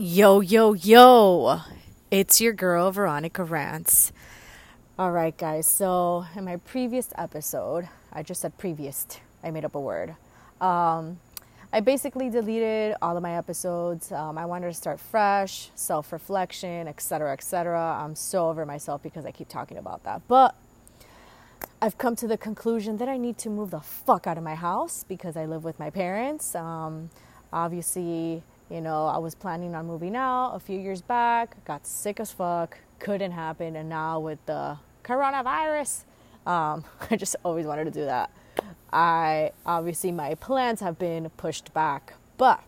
Yo, yo, yo. It's your girl, Veronica Rants. All right, guys. So, in my previous episode, I just said previous, I made up a word. Um, I basically deleted all of my episodes. Um, I wanted to start fresh, self reflection, etc., etc. I'm so over myself because I keep talking about that. But I've come to the conclusion that I need to move the fuck out of my house because I live with my parents. Um, obviously, you know, I was planning on moving out a few years back, got sick as fuck, couldn't happen, and now with the coronavirus, um, I just always wanted to do that. I obviously my plans have been pushed back, but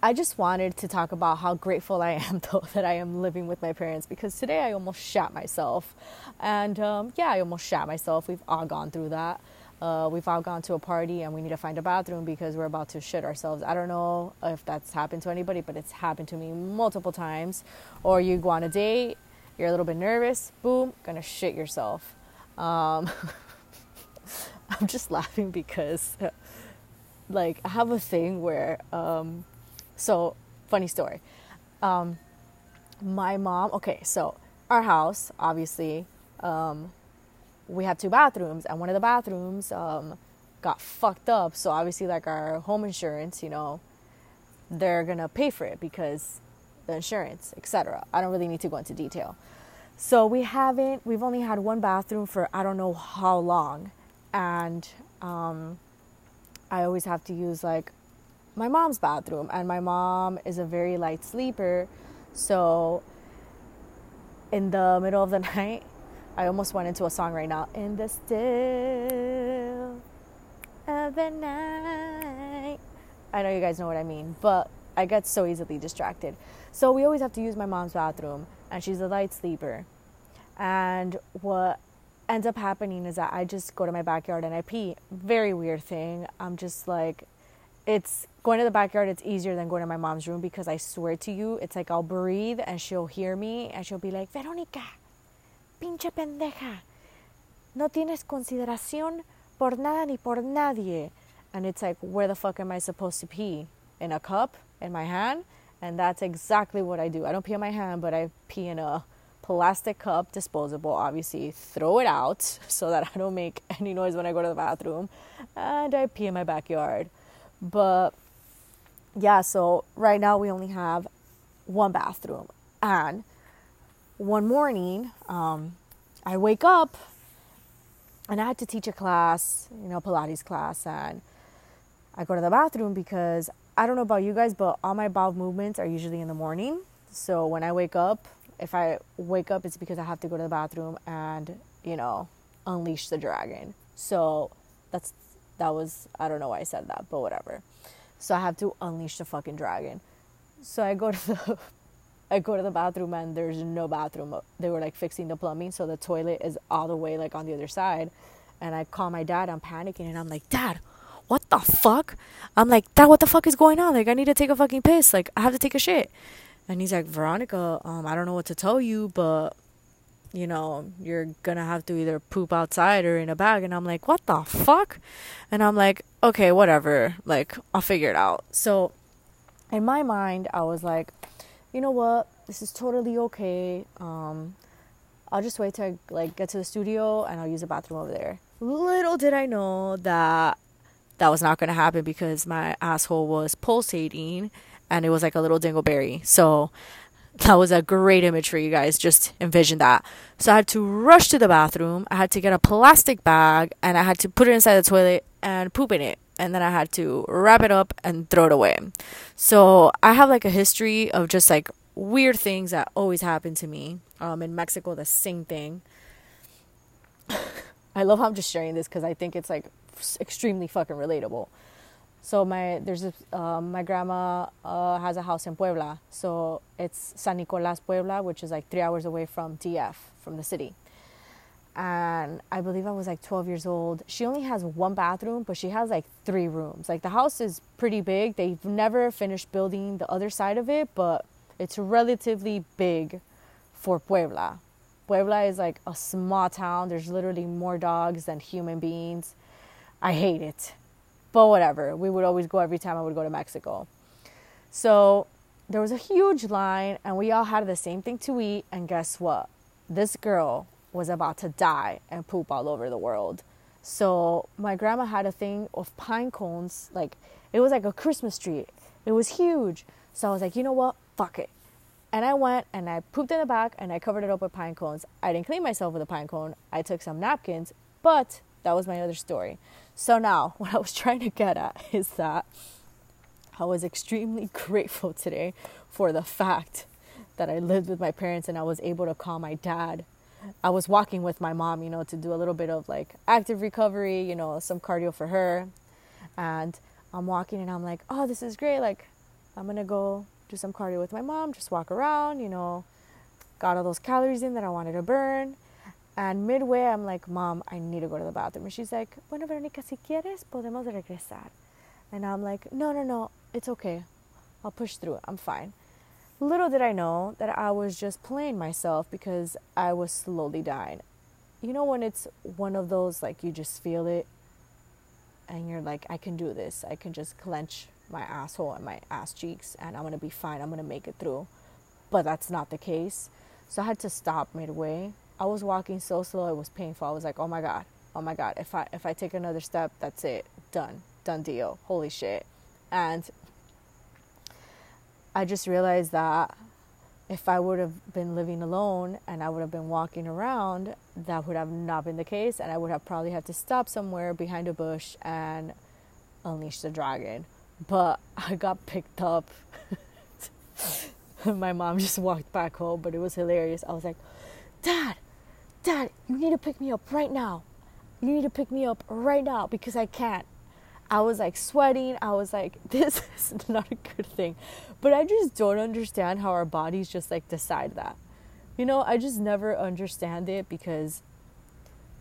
I just wanted to talk about how grateful I am though that I am living with my parents because today I almost shat myself, and um, yeah, I almost shat myself. We've all gone through that. Uh, we've all gone to a party and we need to find a bathroom because we're about to shit ourselves. I don't know if that's happened to anybody, but it's happened to me multiple times. Or you go on a date, you're a little bit nervous, boom, gonna shit yourself. Um, I'm just laughing because, like, I have a thing where, um, so funny story. Um, my mom, okay, so our house, obviously, um, we had two bathrooms, and one of the bathrooms um, got fucked up. So obviously, like our home insurance, you know, they're gonna pay for it because the insurance, etc. I don't really need to go into detail. So we haven't. We've only had one bathroom for I don't know how long, and um, I always have to use like my mom's bathroom, and my mom is a very light sleeper, so in the middle of the night I almost went into a song right now. In the still of the night. I know you guys know what I mean, but I get so easily distracted. So we always have to use my mom's bathroom, and she's a light sleeper. And what ends up happening is that I just go to my backyard and I pee. Very weird thing. I'm just like, it's going to the backyard, it's easier than going to my mom's room because I swear to you, it's like I'll breathe and she'll hear me and she'll be like, Veronica, pinche pendeja, no tienes consideración por nada ni por nadie. And it's like, where the fuck am I supposed to pee? In a cup? In my hand? And that's exactly what I do. I don't pee in my hand, but I pee in a plastic cup, disposable, obviously. Throw it out so that I don't make any noise when I go to the bathroom. And I pee in my backyard. But yeah, so right now we only have one bathroom. And one morning, um, I wake up and I had to teach a class, you know, Pilates class, and I go to the bathroom because I don't know about you guys, but all my bowel movements are usually in the morning. So when I wake up, if I wake up, it's because I have to go to the bathroom and, you know, unleash the dragon. So that's that was I don't know why I said that, but whatever. So I have to unleash the fucking dragon. So I go to the I go to the bathroom and there's no bathroom. They were like fixing the plumbing, so the toilet is all the way like on the other side. And I call my dad. I'm panicking, and I'm like, Dad, what the fuck? I'm like, Dad, what the fuck is going on? Like, I need to take a fucking piss. Like, I have to take a shit. And he's like, Veronica, um, I don't know what to tell you, but you know, you're gonna have to either poop outside or in a bag. And I'm like, what the fuck? And I'm like, okay, whatever. Like, I'll figure it out. So, in my mind, I was like, you know what, this is totally okay. Um, I'll just wait I like get to the studio and I'll use the bathroom over there. Little did I know that that was not going to happen because my asshole was pulsating and it was like a little dingleberry. So that was a great image for you guys. Just envision that. So I had to rush to the bathroom. I had to get a plastic bag and I had to put it inside the toilet and poop in it and then I had to wrap it up and throw it away. So I have like a history of just like weird things that always happen to me. Um, in Mexico, the same thing. I love how I'm just sharing this because I think it's like extremely fucking relatable. So my there's a, uh, my grandma uh, has a house in Puebla, so it's San Nicolas Puebla, which is like three hours away from DF from the city and I believe I was like 12 years old. She only has one bathroom, but she has like three rooms. Like the house is pretty big. They've never finished building the other side of it, but it's relatively big for Puebla. Puebla is like a small town. There's literally more dogs than human beings. I hate it. But whatever. We would always go every time I would go to Mexico. So there was a huge line, and we all had the same thing to eat. And guess what? This girl was about to die and poop all over the world. So my grandma had a thing of pine cones, like it was like a Christmas tree. It was huge. So I was like, you know what? Fuck it. And I went and I pooped in the back and I covered it up with pine cones. I didn't clean myself with a pine cone. I took some napkins, but that was my other story. So now, what I was trying to get at is that I was extremely grateful today for the fact that I lived with my parents and I was able to call my dad. I was walking with my mom, you know, to do a little bit of like active recovery, you know, some cardio for her. And I'm walking and I'm like, oh, this is great. Like, I'm going to go do some cardio with my mom, just walk around, you know, got all those calories in that I wanted to burn. And midway, I'm like, Mom, I need to go to the bathroom. And she's like, Bueno, Veronica, si quieres, podemos regresar. And I'm like, No, no, no, it's okay. I'll push through. I'm fine. Little did I know that I was just playing myself because I was slowly dying. You know, when it's one of those, like, you just feel it and you're like, I can do this. I can just clench my asshole and my ass cheeks and I'm gonna be fine. I'm gonna make it through. But that's not the case. So I had to stop midway. I was walking so slow it was painful. I was like, oh my god, oh my god. If I if I take another step, that's it. Done. Done deal. Holy shit. And I just realized that if I would have been living alone and I would have been walking around, that would have not been the case, and I would have probably had to stop somewhere behind a bush and unleash the dragon but I got picked up. My mom just walked back home, but it was hilarious. I was like, Dad, Dad, you need to pick me up right now. You need to pick me up right now because I can't. I was like sweating. I was like, this is not a good thing. But I just don't understand how our bodies just like decide that. You know, I just never understand it because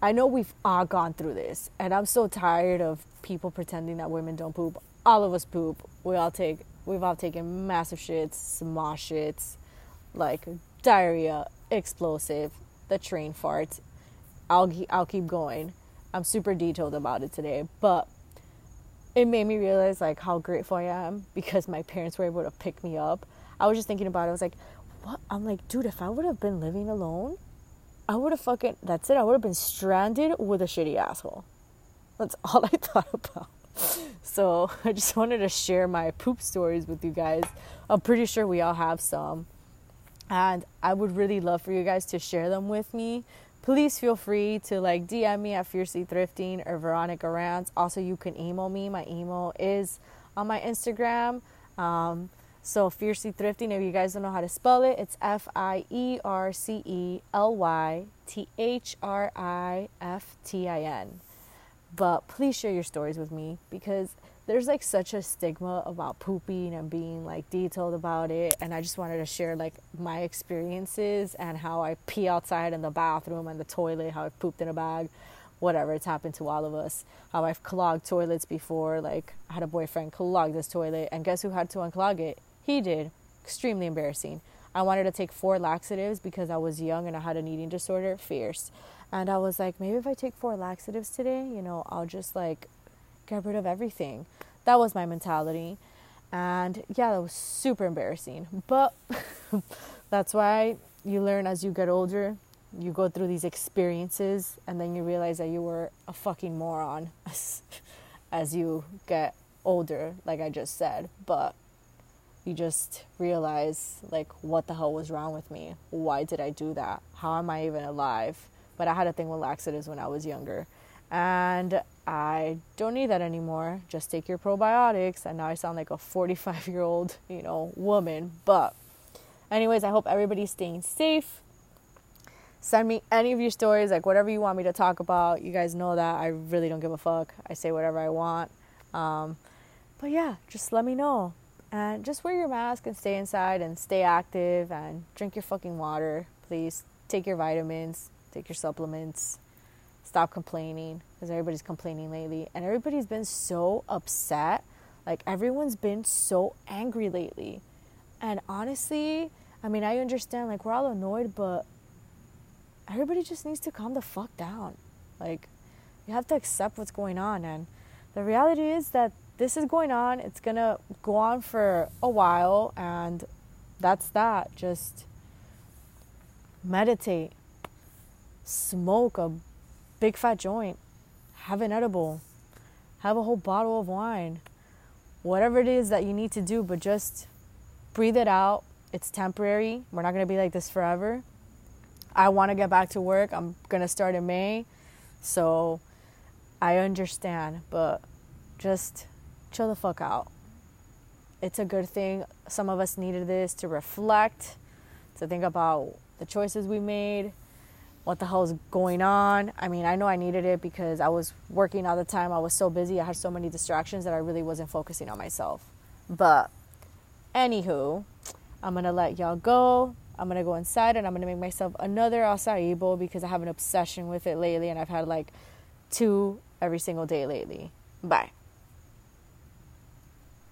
I know we've all gone through this. And I'm so tired of people pretending that women don't poop all of us poop. We all take we've all taken massive shits, small shits, like diarrhea, explosive, the train farts. I'll I'll keep going. I'm super detailed about it today, but it made me realize like how grateful I am because my parents were able to pick me up. I was just thinking about it. I was like, what? I'm like, dude, if I would have been living alone, I would have fucking that's it. I would have been stranded with a shitty asshole. That's all I thought about. So I just wanted to share my poop stories with you guys. I'm pretty sure we all have some. And I would really love for you guys to share them with me. Please feel free to like DM me at Fiercely Thrifting or Veronica Rants. Also, you can email me. My email is on my Instagram. Um, so Fiercely Thrifting, if you guys don't know how to spell it, it's F I E R C E L Y T H R I F T I N. But please share your stories with me because there's like such a stigma about pooping and being like detailed about it and i just wanted to share like my experiences and how i pee outside in the bathroom and the toilet how i pooped in a bag whatever it's happened to all of us how i've clogged toilets before like i had a boyfriend clog this toilet and guess who had to unclog it? He did. Extremely embarrassing. I wanted to take four laxatives because i was young and i had an eating disorder fierce. And I was like, maybe if I take four laxatives today, you know, I'll just like get rid of everything. That was my mentality. And yeah, that was super embarrassing. But that's why you learn as you get older. You go through these experiences and then you realize that you were a fucking moron as, as you get older, like I just said. But you just realize, like, what the hell was wrong with me? Why did I do that? How am I even alive? But I had a thing with laxatives when I was younger. And I don't need that anymore. Just take your probiotics. And now I sound like a 45 year old, you know, woman. But, anyways, I hope everybody's staying safe. Send me any of your stories, like whatever you want me to talk about. You guys know that I really don't give a fuck. I say whatever I want. Um, but yeah, just let me know. And just wear your mask and stay inside and stay active and drink your fucking water, please. Take your vitamins, take your supplements, stop complaining because everybody's complaining lately and everybody's been so upset. Like everyone's been so angry lately. And honestly, I mean, I understand like we're all annoyed, but everybody just needs to calm the fuck down. Like you have to accept what's going on and the reality is that this is going on. It's to go on for a while and that's that. Just meditate, smoke a big fat joint, have an edible, have a whole bottle of wine, whatever it is that you need to do, but just breathe it out. It's temporary. We're not going to be like this forever. I want to get back to work. I'm going to start in May. So I understand, but just chill the fuck out. It's a good thing. Some of us needed this to reflect, to think about the choices we made, what the hell is going on. I mean, I know I needed it because I was working all the time. I was so busy. I had so many distractions that I really wasn't focusing on myself. But, anywho, I'm gonna let y'all go. I'm gonna go inside and I'm gonna make myself another acai bowl because I have an obsession with it lately and I've had like two every single day lately. Bye.